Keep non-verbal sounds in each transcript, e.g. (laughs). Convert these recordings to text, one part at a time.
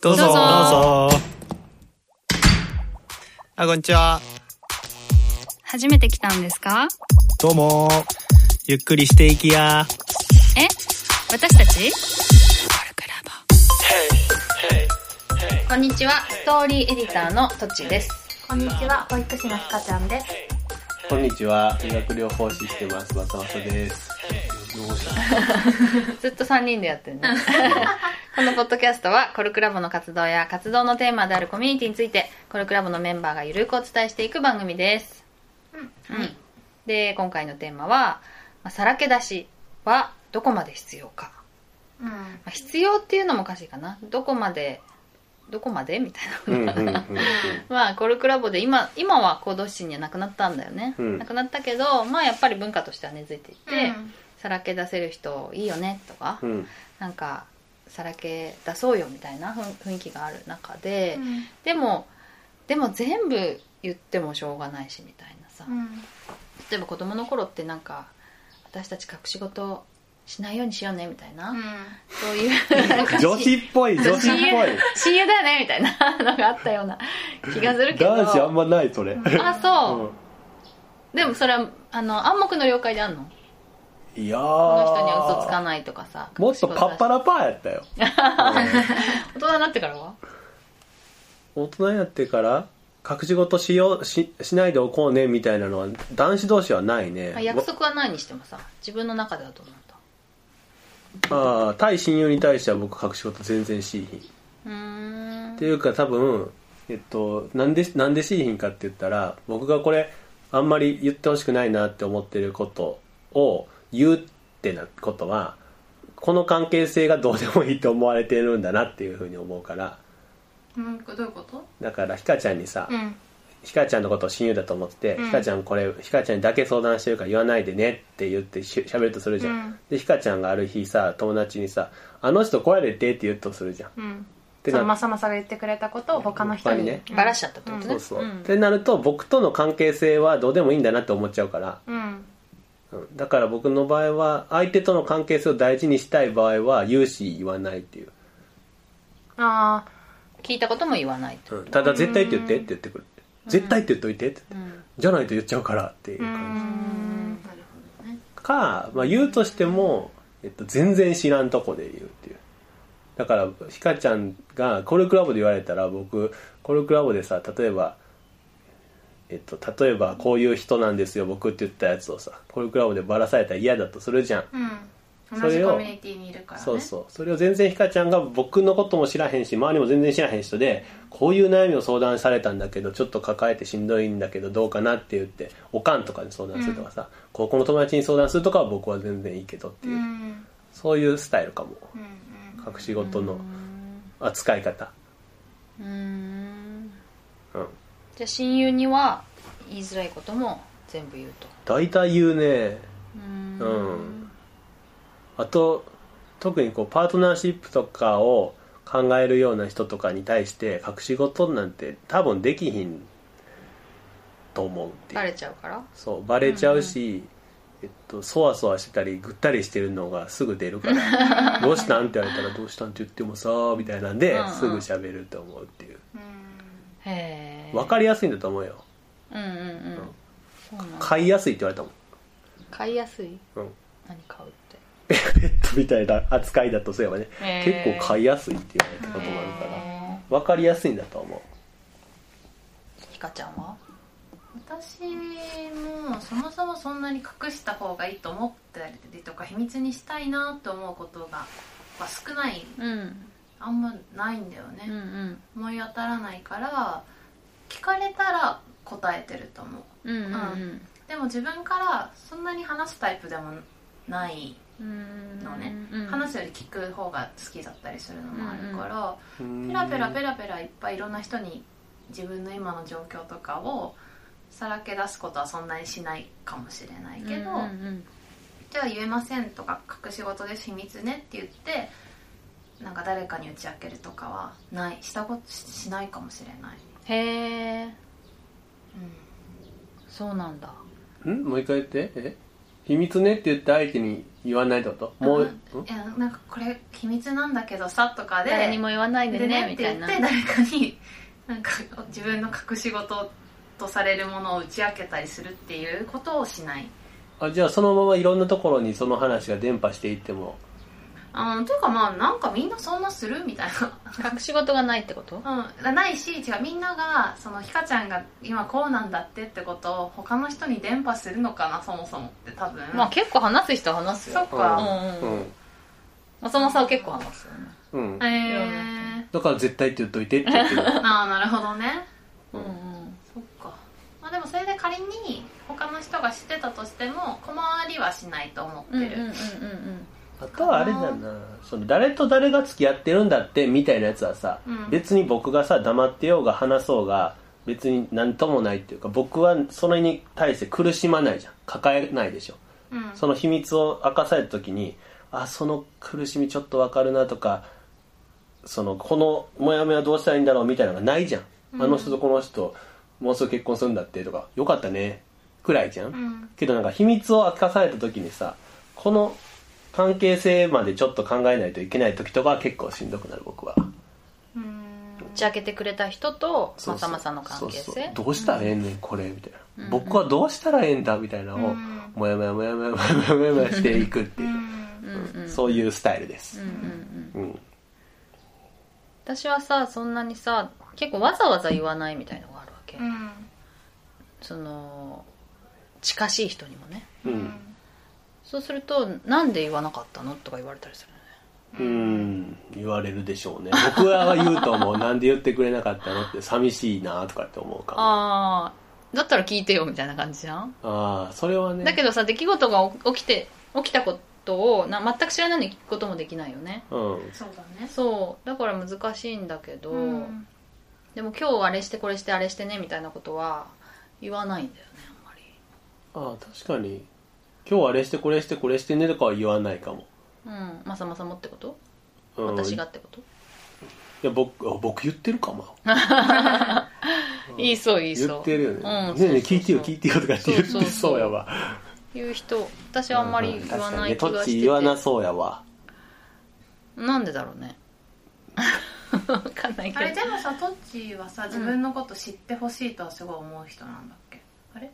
どうぞ。どうぞどうぞ。あ、こんにちは。初めて来たんですか？どうも。ゆっくりしていきや。え？私たち？こんにちは、ストーリーエディターのとっちです。こんにちは、保育士のひかちゃんです。こんにちは、理学療法士してます、まさまさです。(laughs) ずっと3人でやってるね。(laughs) このポッドキャストは、コルクラボの活動や活動のテーマであるコミュニティについて、コルクラボのメンバーがゆるくお伝えしていく番組です。うん。で、今回のテーマは、まあさらけ出しはどこまで必要か。うん。まあ必要っていうのもおかしいかな。どこまで、どこまで？みたいな。うんうんうんうん。(laughs) まあコルクラボで今今は行動指針にはなくなったんだよね、うんなくなったけどまあやっぱり文化としては根付いていて、さらけ出せる人いいよねとか、うん。なんかさらけ出そうよみたいな雰雰囲気がある中で、うん。でもでも全部言ってもしょうがないしみたいなさ、うん。例えば子供の頃ってなんか私たち隠し事しないようにしようねみたいな、そういう (laughs) 女子っぽい、(laughs) 女子っぽい。親友だよねみたいなのがあったような (laughs) 気がするけど男子あんまない、それ。あそう、うんでもそれはあの暗黙の了解であんの？いやー。この人には嘘つかないとかさもっとパッパララパーやったよ。大人になってからは？大人になってから、隠し事しよう、し、しないでおこうね、みたいなのは、男子同士はないね。あ約束はないにしてもさ自分の中ではどうなんだ？ああ、対親友に対しては僕隠し事全然しいひんっていうか多分、えっと、なんで、なんでしいひんかって言ったら、僕がこれ、あんまり言ってほしくないなって思ってることを言うってなことは、この関係性がどうでもいいと思われてるんだなっていうふうに思うから、うん。どういうこと？だからひかちゃんにさ、うん。ひかちゃんのことを親友だと思ってて、うんひかちゃんこれ、ひかちゃんにだけ相談してるから言わないでねって言ってしゃべるとするじゃん。うんで、ひかちゃんがある日さ、友達にさ、あの人こうやれってって言うとするじゃん。うん。てなそのまさまさが言ってくれたことを他の人に。他にねバラしちゃったってことね、そうそう。んってなると僕との関係性はどうでもいいんだなって思っちゃうから、うん。うんだから僕の場合は相手との関係性を大事にしたい場合は言うし言わないっていう、あ聞いたことも言わないと、うんただ絶対って言ってって言ってくる、絶対って言っといてって言って、うん。じゃないと言っちゃうからっていう感ん。なるほどね。じか、まあ、言うとしても、えっと、全然知らんとこで言うっていう。だからひかちゃんがコルクラボで言われたら僕コルクラボでさ例えばえっと、例えばこういう人なんですよ僕って言ったやつをさコルクラボでばらされたら嫌だとするじゃんうん。それを同じコミュニティにいるからね。そうそうそれを全然ひかちゃんが僕のことも知らへんし周りも全然知らへん人でこういう悩みを相談されたんだけどちょっと抱えてしんどいんだけどどうかなって言っておかんとかに相談するとかさ、高校の友達に相談するとかは僕は全然いいけどっていうう、ん。そういうスタイルかもうん。うん。隠し事の扱い方うんじゃあ親友には言いづらいことも全部言うと。大体言うね。うん。あと特にこうパートナーシップとかを考えるような人とかに対して隠し事なんて多分できひんと思うっていう。バレちゃうから？そうバレちゃうし、えっと、そわそわしてたりぐったりしてるのがすぐ出るから「(laughs) どうしたん?」って言われたら「どうしたん?」って言ってもさみたいなんでうんうん。すぐ喋ると思うっていう。へえ分かりやすいんだと思うよ。うんうんうん。そうなんだ。買いやすいって言われたもん、買いやすい？うん、何買うって？(laughs) ペットみたいな扱いだとすればね。へー。結構買いやすいって言われたこともあるから。へ分かりやすいんだと思う。ーひかちゃんは？私もそもそもそんなに隠した方がいいと思ったりとか秘密にしたいなって思うことが、まあ、少ない。うん。あんまないんだよね、うんうん。思い当たらないから聞かれたら答えてると思う。うんうんでも自分からそんなに話すタイプでもないうんのね、うん話すより聞く方が好きだったりするのもあるから、ペペラペラペラペラいっぱいいろんな人に自分の今の状況とかをさらけ出すことはそんなにしないかもしれないけど、うんうんじゃあ言えませんとか隠し事です秘密ねって言ってなんか誰かに打ち明けるとかはないしたことししないかもしれない、へえうそうなんだ。ん？もう一回言って。え？秘密ねって言って相手に言わないってこと？もう、うん？いやなんかこれ秘密なんだけどさとかで誰にも言わないででねねって言みたいな。って誰かになんか自分の隠し事とされるものを打ち明けたりするっていうことをしない。あじゃあそのままいろんなところにその話が伝播していってもうんというかまあなんかみんなそんなするみたいな。隠し事がないってこと？うん、ないし違うみんながそのひかちゃんが今こうなんだってってことを他の人に伝播するのかなそもそもって多分。まあ結構話す人は話すよ。そっか。うんうんうん。まさまさは結構話すよね。うん。へえだから絶対って言っといてって言ってる。(laughs) ああなるほどね。うんうん。そっか。まあでもそれで仮に他の人が知ってたとしても困りはしないと思ってる、うんうんうんうんあとはあれだなその誰と誰が付き合ってるんだってみたいなやつはさ、うん。別に僕がさ黙ってようが話そうが別に何ともないっていうか僕はそれに対して苦しまないじゃん。抱えないでしょ。うん。その秘密を明かされた時にあその苦しみちょっとわかるなとかそのこのモヤモヤどうしたらいいんだろうみたいなのがないじゃん、あの人とこの人もうすぐ結婚するんだってとかよかったね。くらいじゃん、うん。けどなんか秘密を明かされた時にさこの関係性までちょっと考えないといけない時とか結構しんどくなる僕は。打ち明けてくれた人とまさまさの関係性？そうそう。どうしたらええねんこれみたいな、うん、僕はどうしたらええんだみたいなのをもやもやもやもやもやもやもやしていくっていう、ううん、そういうスタイルです、うん、私はさそんなにさ結構わざわざ言わないみたいのがあるわけ、その近しい人にもね、そうすると「なんで言わなかったの?」とか言われたりするうん言われるでしょうね。僕は言うと思う。なんで言ってくれなかったのって寂しいなとかって思うかも。あああだったら聞いてよみたいな感じじゃん、あーそれはね。だけどさ出来事が起きて起きたことをな全く知らないのに聞くこともできないよね。うん。そうだね。そう。だから難しいんだけど、うん。でも今日あれしてこれしてあれしてねみたいなことは言わないんだよねあんまり。ああ確かに今日あれしてこれしてこれしてねとかは言わないかも、うん。まさまさもってこと、うん、私がってこと？いや僕あ僕言ってるかも。(laughs) 言いそう言いそう。言ってるよね、うんねえねえそうそうそう。聞いてよ聞いてよとかって言ってそうやわ。言う人私はあんまり言わない気確かにねトッチがしてて、言わなそうやわ。なんでだろうね。(laughs) わかんないけど。あれでもさトッチーはさ自分のこと知ってほしいとはすごい思う人なんだっけ？あれ？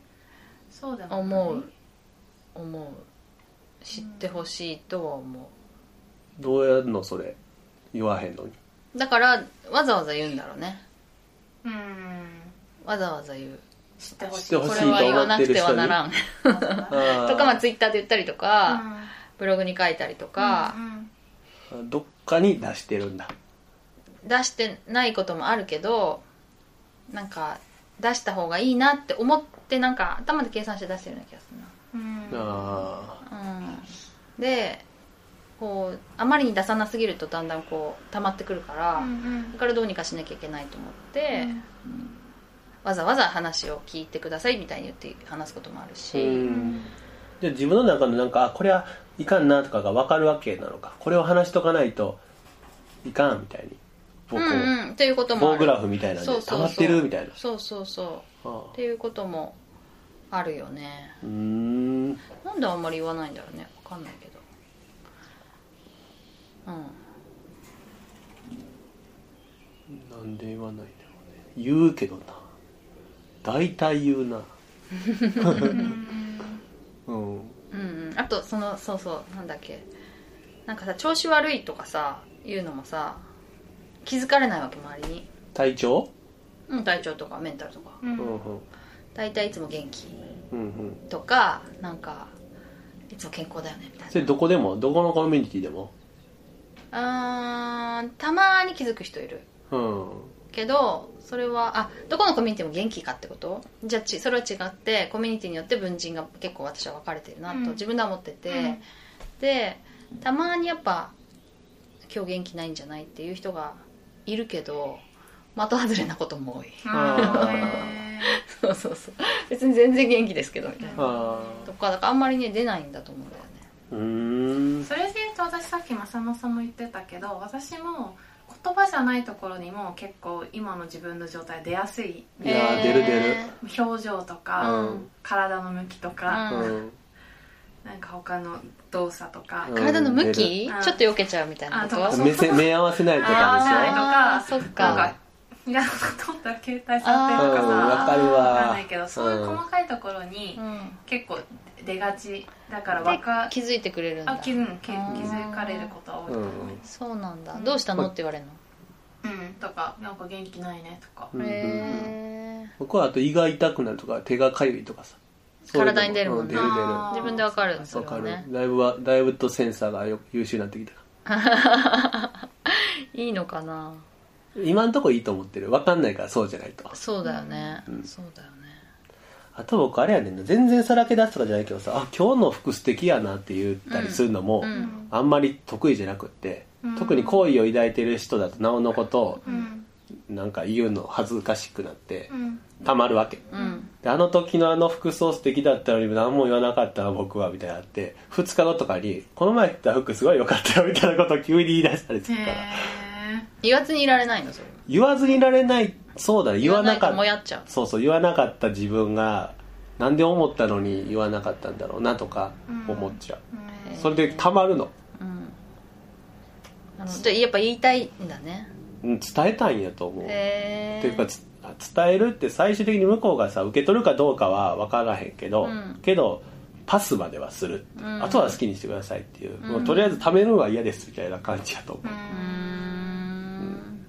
そうでもない？思う思う知ってほしいとは思どうやるのそれ？言わへんのに。うだからわざわざ言うんだろうね。うんわざわざ言う。知ってほしい。知ってほしいこれは言わなくてはならん。あー。(laughs) とかまあツイッターで言ったりとか、ブログに書いたりとか。う、ん。どっかに出してるんだ。出してないこともあるけどなんか出した方がいいなって思ってなんか頭で計算して出してるような気がするなうん。あうん、でこうあまりに出さなすぎるとだんだんこう溜まってくるから、うんだからどうにかしなきゃいけないと思って、うん。わざわざ話を聞いてくださいみたいに言って話すこともあるあし、うん。じゃあ自分の中のなんかあこれはいかんなとかが分かるわけなのかこれを話しとかないといかんみたいにこううんうん。っていうこともある。棒グラフみたいなんそうそうそう。で溜まってるみたいな。そうそうそう。あ。っていうこともあるよね。ーうーん。なんであんまり言わないんだろうね。わかんないけど。うん。なんで言わないんだろうね。言うけどな。大体言うな。うん。うん。うんあとそのそうそう。なんだっけ。なんかさ調子悪いとかさ言うのもさ気づかれないわけ周りに。体調？うん体調とかメンタルとか。ううんん。大体いつも元気うんうんとかなんかいつも健康だよねみたいそれどこでも？どこのコミュニティでも？なあーたまに気づく人いる。うん。けどそれはあどこのコミュニティも元気かってこと？じゃあちそれは違ってコミュニティによって文人が結構私は分かれてるなとうん。自分では思ってて、うん。でたまにやっぱ今日元気ないんじゃないっていう人がいるけど的外れなことも多い。あ (laughs) そうそうそう。別に全然元気ですけどみたいな。あとかだからあんまりね出ないんだと思うんだよね。ーうーん。それで言うと私さっき正野さんも言ってたけど私も言葉じゃないところにも結構今の自分の状態出やすい。いやー出る出る。表情とか、うん。体の向きとか、うん。うん。なんか他の動作とか、うん。体の向き？うん。ちょっと避けちゃうみたいなこと？あとか目線目合わせないとあーないとか。そっなんかかいやと思ったら携帯触ってるとかさ。うんわかるわ。わかんないけどそういう細かいところにうん。結構出がちだからで若気づいてくれるんだ。あ気づ気づかれることは多いと思う、そうなんだ。うん。どうしたのって言われるの？うん、とかなんか元気ないねとか、へえ僕はあと胃が痛くなるとか手がかゆいとかさ。体に出るもんね。自分でわかるそわかる。だいぶはだいぶとセンサーがよ優秀になってきた。(laughs) いいのかな？今んとこいいと思ってる。分かんないからそうじゃないと。そうだよね。うん。そうだよね。あと僕あれやねんな。全然さらけ出すとかじゃないけどさあ今日の服素敵やなって言ったりするのも、うん。あんまり得意じゃなくって、うん。特に好意を抱いてる人だとなおのことうん。なんか言うの恥ずかしくなってうん。たまるわけ、うん。であの時のあの服装素敵だったのに何も言わなかったな僕はみたいなのあって2日後とかに「この前着た服すごい良かったよ」みたいなことを急に言い出したりするから。へ言わずにいられないのそれ言わずにいられないそうだね言わなかっもやっちゃう。そうそう言わなかった自分がなんで思ったのに言わなかったんだろうなとか思っちゃう、えそれでたまるの、うん。なるほどじゃあやっぱ言いたいんだね。うん、伝えたいんやと思う。へえっていうかつ伝えるって最終的に向こうがさ受け取るかどうかは分からへんけど、うん。けどパスまではする、うん。あとは好きにしてくださいっていう、うんもうとりあえず貯めるのは嫌ですみたいな感じやと思う、うん。だ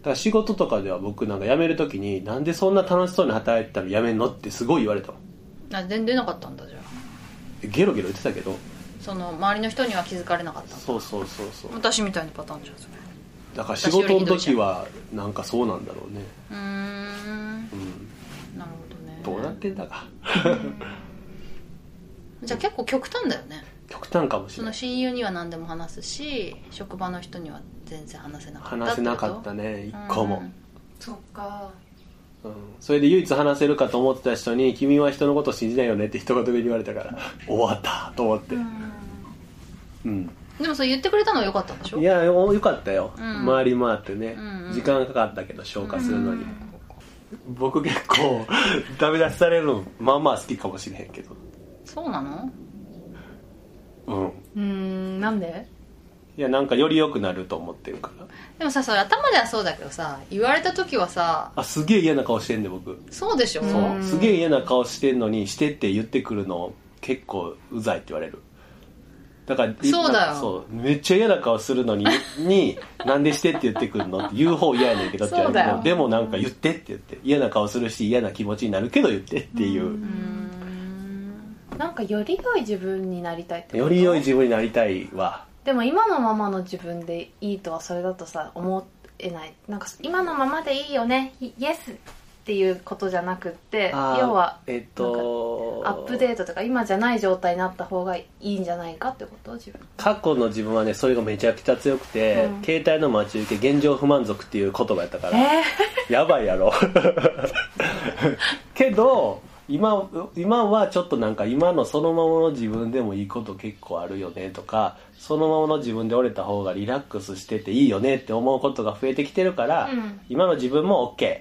から仕事とかでは僕なんか辞める時になんでそんな楽しそうに働いてたの辞めんのってすごい言われたの。あ全然出なかったんだじゃあ。ゲロゲロ言ってたけど。その周りの人には気づかれなかった。そうそうそうそう。私みたいなパターンじゃんそれ。だから仕事の時はなんかそうなんだろうね。うーん。うん。なるほどね。どうなってんだか。(laughs) じゃあ結構極端だよね。極端かもしれない。親友には何でも話すし職場の人には全然話せなかった話せなかったねね一個も、そっか。うん。それで唯一話せるかと思ってた人に「君は人のことを信じないよね」って一言で言われたから (laughs) 終わったと思って。うん、でもそれ言ってくれたのは良かったんでしょ？いやよよかったよ、うん。回り回ってね、うんうん。時間かかったけど消化するのに、うん。僕結構 (laughs) ダメ出しされるのまあまあ好きかもしれへんけど。そうなの？うん。うーんなんで？いやなんかより良くなると思ってるから。でもさそれ頭ではそうだけどさ言われた時はさあすげえ嫌な顔してんで僕。そうでしょ？う。ん。そうすげえ嫌な顔してんのにしてって言ってくるの結構うざいって言われる。だからいそうだよ。そう。めっちゃ嫌な顔するのに (laughs) になんでしてって言ってくるのって言う方嫌やねんけどって言われそうだよてもでもなんか言ってって言って。嫌な顔するし嫌な気持ちになるけど言ってっていう、なんかより良い自分になりたいってこと？より良い自分になりたいわでも今のままの自分でいいとはそれだとさ思えない。なんか今のままでいいよね。イエスっていうことじゃなくって要はえっとアップデートとか今じゃない状態になった方がいいんじゃないかってこと？自分。過去の自分はねそれがめちゃくちゃ強くて、うん。携帯の待ち受け現状不満足っていう言葉やったから、えやばいやろけど今今はちょっとなんか今のそのままの自分でもいいこと結構あるよねとかそのままの自分で折れた方がリラックスしてていいよねって思うことが増えてきてるから、うん。今の自分も OK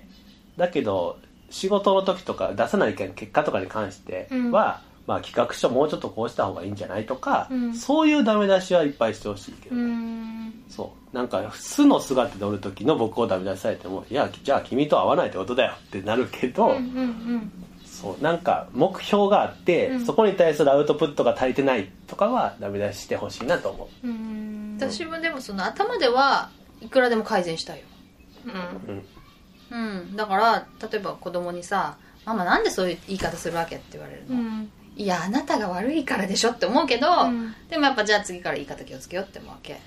だけど仕事の時とか出さない結果とかに関しては、うん。まあ、企画書もうちょっとこうした方がいいんじゃないとか、うん。そういうダメ出しはいっぱいしてほしいけど、うーん。そう。なんか素の姿でおる時の僕をダメ出しされてもいやじゃあ君と合わないってことだよってなるけど、うんうんそうなんか目標があって、うん。そこに対するアウトプットが足りてないとかはダメ出ししてほしいなと思う。んうん。私もでもその頭ではいくらでも改善したいよ。うん。う、うん、うん。だから例えば子供にさ「ママなんでそういう言い方するわけ?」って言われるの、うんいやあなたが悪いからでしょって思うけど、うん。でもやっぱじゃあ次から言い方気をつけようって思うわけ。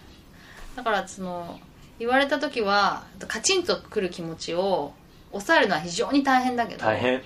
だからその言われた時はカチンとくる気持ちを抑えるのは非常に大変だけど大変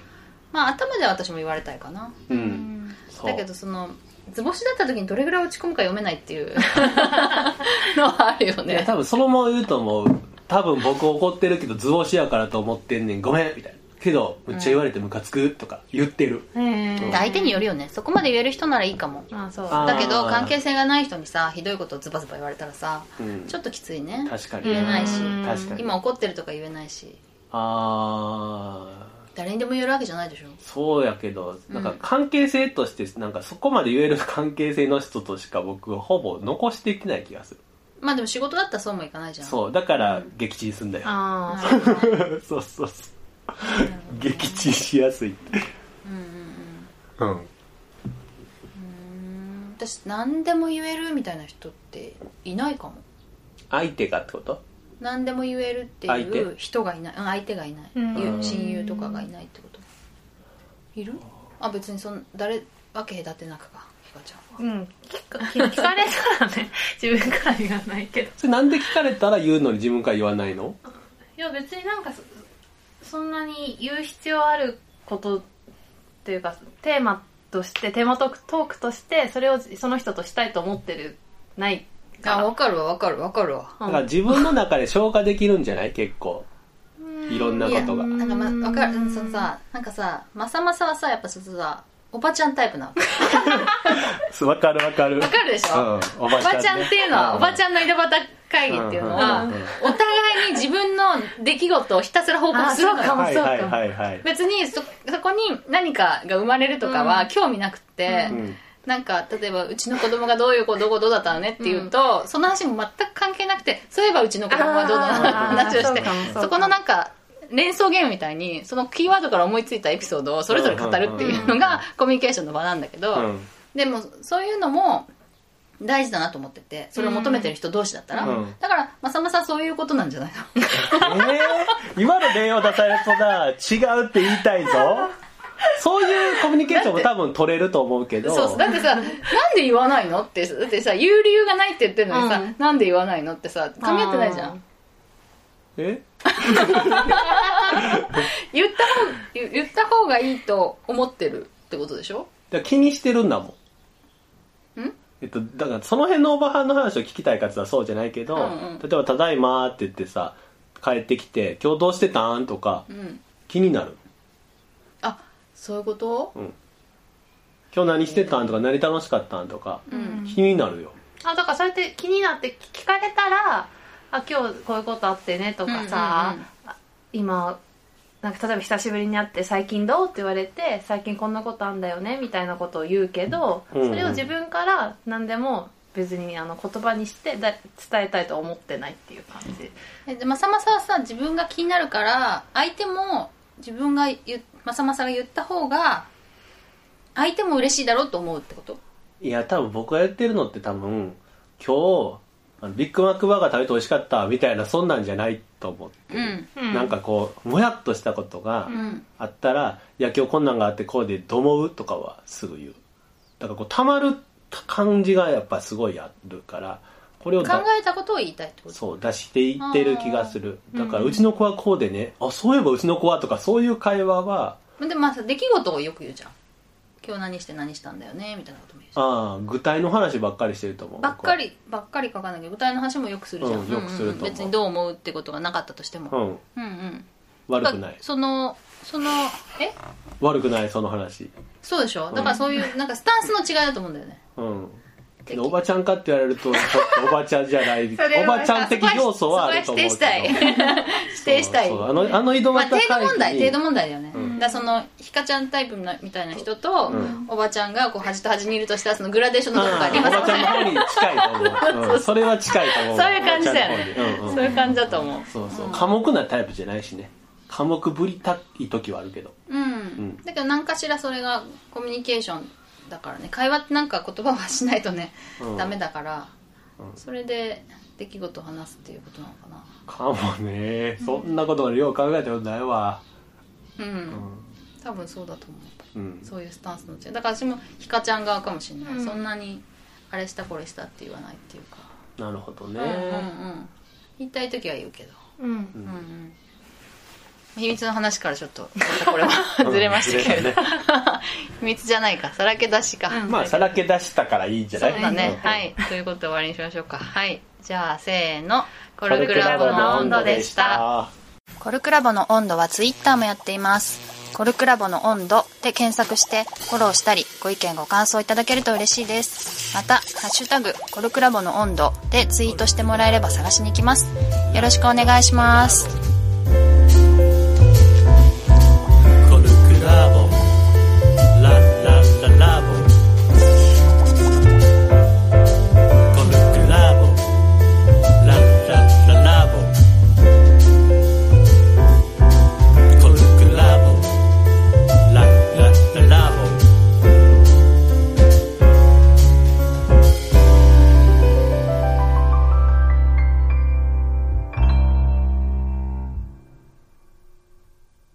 まあ頭では私も言われたいかな。うん、うん。だけどその図星だった時にどれぐらい落ち込むか読めないっていう。(laughs) のはあるよいやね多分そのまま言うと思う。多分僕怒ってるけど図星やからと思ってんねん。ごめんみたいな。けどむっちゃ言われてムカつくとか言ってる、へえで相手によるよね。そこまで言える人ならいいかも。あそう。だけど関係性がない人にさひどいことをズバズバ言われたらさうん。ちょっときついね。確かに言えないし。うん。確かに。今怒ってるとか言えないし。ああ誰にでも言えるわけじゃないでしょ。そうやけどなんか関係性としてなんかそこまで言える関係性の人としか僕ほぼ残してきてない気がする。まあでも仕事だったらそうもいかないじゃん。そうだから撃沈すんだよ、ああ (laughs) そうそうそう。撃沈しやすいって。うんうんうん。うん。うん。私何でも言えるみたいな人っていないかも。相手がってこと？何でも言えるっていう人がいない。うん相手がいない、うん。いう親友とかがいないってこと？いる？あ別にそん誰分け隔てなくかひかちゃんは。うん。聞か聞かれたらね (laughs) 自分から言わないけど。それなんで聞かれたら言うのに自分から言わないの？いや別になんかそそんなに言う必要あることっていうかテーマとしてテーマトークトークとしてそれをその人としたいと思ってるないかあら分かるわ分かる分かるわ。うん。だから自分の中で消化できるんじゃない？結構。いろんなことが。いやなんかま分かる。うんそのさなんかさまさまさはさやっぱちょっとさおばちゃんタイプなの (laughs) わかるわかる。わかるでしょ、うんおおばちゃんっていうのは、おばちゃゃんの井戸端会議っていうのは、うんうんうん。お互いに自分の出来事をひたすら報告するのよ。あそうかもはいはいはいはい別にそそこに何かが生まれるとかは興味なくって、うんなんか例えばうちの子供がどういう子どこどうだったのねっていうと、その話も全く関係なくてそういえばうちの子供はどうだったのって話をしてそこのなんか連想ゲームみたいにそのキーワードから思いついたエピソードをそれぞれ語るっていうのがコミュニケーションの場なんだけど、うん。でもそういうのも大事だなと思っててそれを求めてる人同士だったら、うん。だからまさまさそういうことなんじゃないの？えー、今の例を出されるとな違うって言いたいぞそういうコミュニケーションも多分取れると思うけど。そうだってさなんで言わないのってだってさ言う理由がないって言ってるのにさ、うん。なんで言わないのってさ噛み合ってないじゃん。え？(laughs) 言った方言言った方がいいと思ってるってことでしょ？気にしてるんだもん。ん？えっと、だからその辺のおばはんの話を聞きたいかつはそうじゃないけど、うんうん。例えば「ただいま」って言ってさ帰ってきて「今日どうしてたん?」とかうん。気になる。あそういうこと「今日何してたん?」とか「何楽しかったん?」とか、うん気になるよあだからそうやって気になって聞かれたら「あ今日こういうことあってね」とかさ、うんうんうんあ今なんか例えば久しぶりに会って「最近どう?」って言われて「最近こんなことあんだよね」みたいなことを言うけど、うんうんそれを自分から何でも別にあの言葉にしてだ伝えたいとは思ってないっていう感じえでまさまさはさ自分が気になるから相手も自分が言うまさまさが言った方が相手も嬉しいだろうと思うってこと？いや多分僕が言ってるのって多分今日あのビッグマックバーガー食べて美味しかったみたいなそんなんじゃないと思って。る、うん。なんかこうもやっとしたことがうん。あったら「いや今日こんなんがあってこうでどう思う?」とかはすぐ言う。だからこうたまる感じがやっぱすごいあるからこれを考だえたことを言いたいってこと？そう出していってる気がする。だからうちの子はこうでね、あそういえばうちの子はとかそういう会話は。でもまあさ出来事をよく言うじゃん。今日何して何したんだよねみたいなことも言うああ具体の話ばっかりしてると思うばっかりばっかり書かなきゃ具体の話もよくするじゃん、うんよくすると思う。うんうん別にどう思うってことがなかったとしても。うん。うんうん。悪くない。そのそのえ？悪くないその話。そうでしょ？だからそういうなんかスタンスの違いだと思うんだよね。うんけどおばちゃんかって言われるとちょっとおばちゃんじゃない。おばちゃん的要素はあると思うけど。そ否定したい否定したい。あの (laughs) あの井戸まあ、端程度問題程度問題だよね、ん。だそのひかちゃんタイプのみたいな人と、うん。おばちゃんがこう端と端にいるとしたらそのグラデーションのとこがありますばちゃんの方に近いと思う、うん、それは近いと思う。そういう感じだよね。うんうん。そういう感じだと思う。そうそう。寡黙なタイプじゃないしね。寡黙ぶりたい時はあるけど。うん、ん。だけど何かしらそれがコミュニケーションだからね。会話ってなんか言葉を発しないとね、うん。ダメだから、うん。それで出来事を話すっていうことなのかな。かもね。そんなことまでよう考えたことないわ。うん、うん。多分そうだと思う。うん。そういうスタンスの違い。だから私もひかちゃん側かもしれない、うん。そんなにあれしたこれしたって言わないっていうか。なるほどね、うんうんうん。言いたい時は言うけど。うん。うんうん秘密の話からちょっと (laughs) これはずれましたけれど、うんずれ (laughs) 秘密じゃないか。さらけ出しか、うん。まあさらけ出したからいいんじゃない？そうだね、うん。はい。ということで終わりにしましょうか。はい。じゃあせーの。コルクラボの温度でした。コルクラボの温度はツイッターもやっています。コルクラボの温度で検索してフォローしたりご意見ご感想いただけると嬉しいです。また、ハッシュタグコルクラボの温度でツイートしてもらえれば探しに行きます。よろしくお願いします。